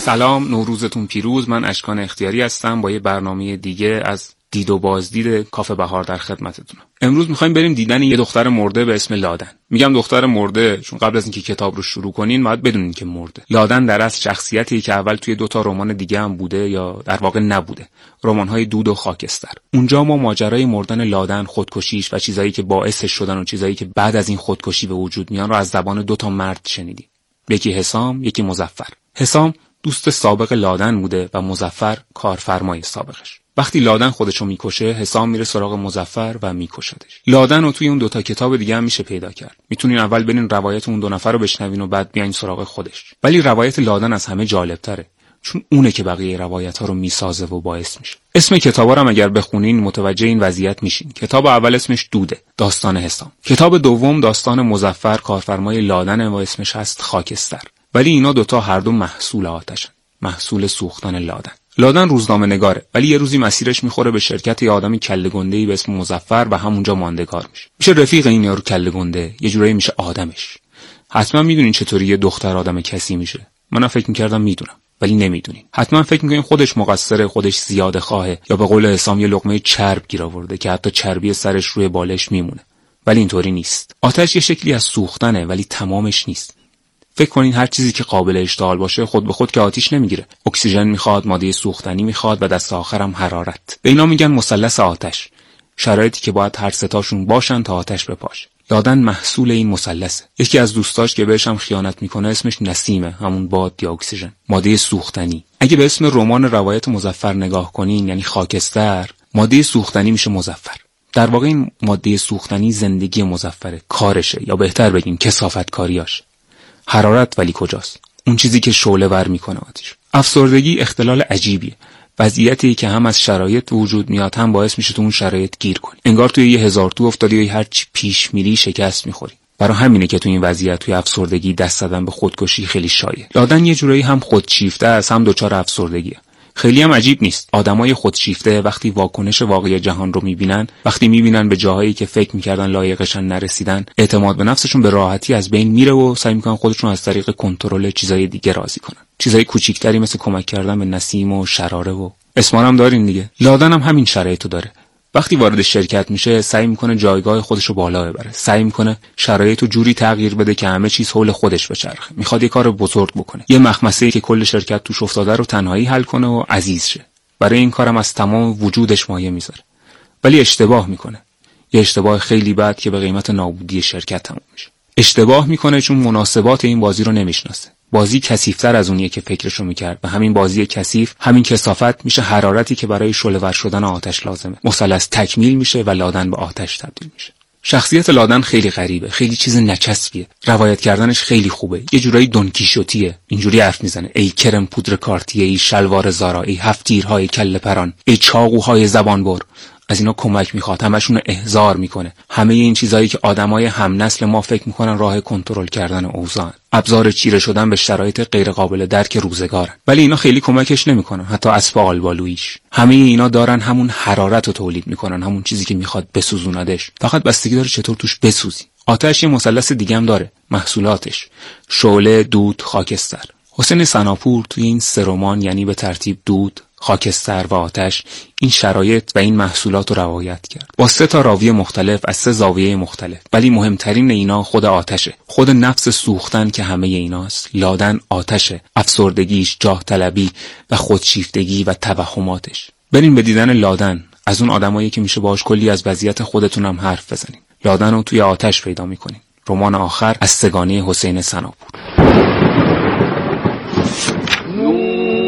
سلام نوروزتون پیروز. من اشکان اختیاری هستم. با یه برنامه دیگه از دید و بازدید کافه بهار در خدمتتونم. امروز می‌خوایم بریم دیدن یه دختر مرده به اسم لادن. میگم دختر مرده چون قبل از اینکه کتاب رو شروع کنین باید بدونین که مرده. لادن در از شخصیتی که اول توی دوتا رمان دیگه هم بوده یا در واقع نبوده. های دود و خاکستر. اونجا ما ماجرای مردن لادن خودکشیش و چیزایی که باعثش شدن و چیزایی که بعد از این خودکشی به وجود میان رو از زبان دوتا مرد شنیدیم. یکی حسام یکی مزفر حسام دوست سابق لادن بوده و مزفر کارفرمای سابقش. وقتی لادن خودشو می‌کشه حسام میره سراغ مزفر و میکشدش. لادن رو توی اون دوتا کتاب دیگه هم میشه پیدا کرد. می‌تونین اول برین روایت اون دو نفر رو بشنوین و بعد بیاین سراغ خودش. ولی روایت لادن از همه جالبتره چون اونه که بقیه روایت ها رو می‌سازه و باعث میشه. اسم کتابا رو اگر بخونین متوجه این وضعیت میشین. کتاب اول اسمش دوده داستان حسام کتاب دوم داستان مزفر کارفرمای لادن و اسمش هست خاکستر. ولی اینا دوتا هر دو محصول آتشن. محصول سوختن لادن. لادن روزنامه نگاره. ولی یه روزی مسیرش می‌خوره به شرکت یه آدمی کله گنده به اسم مزفر و همونجا ماندگار میشه. میشه رفیق این یارو کله گنده. یه جورایی میشه آدمش. حتما می‌دونین چطوری یه دختر آدم کسی میشه. منم فکر می‌کردم می‌دونم ولی نمی‌دونین. حتما فکر می‌کنین خودش مقصره خودش زیاده خواهه یا به قول حسام یه لقمه چرب گیر آورده که حتی چربی سرش روی بالش میمونه. ولی اینطوری نیست. آتش یه شکلی از سوختنه ولی تمامش نیست. فکر کنین هر چیزی که قابل اشتعال باشه خود به خود که آتیش نمی‌گیره. اکسیژن می‌خواد ماده سوختنی می‌خواد و دست آخرم حرارت. به اینا میگن مثلث آتش. شرایطی که باید هر ستاشون باشن تا آتش بپاشه. دادن محصول این مثلثه یکی از دوستاش که بهش هم خیانت می‌کنه اسمش نسیمه همون باد یا اکسیژن. ماده سوختنی. اگه به اسم رمان روایت مزفر نگاه کنین یعنی خاکستر ماده سوختنی میشه مزفر در واقع این ماده سوختنی زندگی مزفره کارشه یا بهتر بگیم کسافت کاریاش حرارت ولی کجاست؟ اون چیزی که شعله ور می‌کنه آتیش. افسردگی اختلال عجیبیه. وضعیتی که هم از شرایط وجود میاد هم باعث میشه تو اون شرایط گیر کنی. انگار توی یه هزار تو افتادی یا هر چی پیش میری شکست می‌خوری. برای همینه که تو این وضعیت توی افسردگی دست زدن به خودکشی خیلی شایع. لادن یه جورایی هم خودشیفته است هم دچار افسردگیه. خیلی هم عجیب نیست. آدمای خودشیفته وقتی واکنش واقعی جهان رو می‌بینن وقتی می‌بینن به جاهایی که فکر می‌کردن لایقشن نرسیدن اعتماد به نفسشون به راحتی از بین میره و سعی می‌کنن خودشون از طریق کنترل چیزای دیگه راضی کنن. چیزای کوچیکتری مثل کمک کردن به نسیم و شراره و اسمارم دارین دیگه. لادن هم همین شرایطو داره. وقتی وارد شرکت میشه سعی می‌کنه جایگاه خودش رو بالا ببره. سعی می‌کنه شرایط و جوری تغییر بده که همه چیز حول خودش بچرخه. می‌خواد یه کار بزرگ بکنه. یه مخمسه که کل شرکت توش افتاده رو تنهایی حل کنه و عزیز شه. برای این کارم از تمام وجودش مایه می‌ذاره. ولی اشتباه می‌کنه. یه اشتباه خیلی بد که به قیمت نابودی شرکت تموم میشه. اشتباه می‌کنه چون مناسبات این بازی رو نمی‌شناسه. بازی کثیفتر از اونیه که فکرشو می‌کرد و همین بازی کثیف همین کسافت میشه حرارتی که برای شعله شدن آتش لازمه. مثلث تکمیل میشه و لادن به آتش تبدیل میشه. شخصیت لادن خیلی غریبه خیلی چیز نچسبیه. روایت کردنش خیلی خوبه. یه جورایی دونکیشوتیه اینجوری حرف می‌زنه. ای کرم پودر کارتیه ای شلوار زارا ای هفتیرهای کل پران ای چاقوهای زبان بر. از اینا کمک می‌خواد همشون احضار می‌کنه. همه این چیزهایی که آدمای هم نسل ما فکر می‌کنن راه کنترل کردن اوضاع ابزار چیره شدن به شرایط غیرقابل درک روزگارن. ولی اینا خیلی کمکش نمی‌کنن حتی اسب آلبالویش همه اینا دارن همون حرارت رو تولید می‌کنن همون چیزی که می‌خواد بسوزوندش فقط بستگی داره چطور توش بسوزی. آتش یه مثلث دیگه هم داره محصولاتش. شعله دود خاکستر. حسین سناپور توی این سرومان یعنی به ترتیب دود خاکستر و آتش این شرایط و این محصولات رو روایت کرد. با سه تا راوی مختلف از سه زاویه مختلف. ولی مهمترین اینا خود آتشه. خود نفس سوختن که همه ایناست. لادن آتشه. افسردگیش جاه طلبی و خودشیفتگی و توهماتش. بریم به دیدن لادن. از اون آدمایی که میشه باش کلی از وضعیت خودتونم حرف بزنیم. لادن رو توی آتش پیدا می‌کنیم. رمان آخر از سگانه حسین سناپور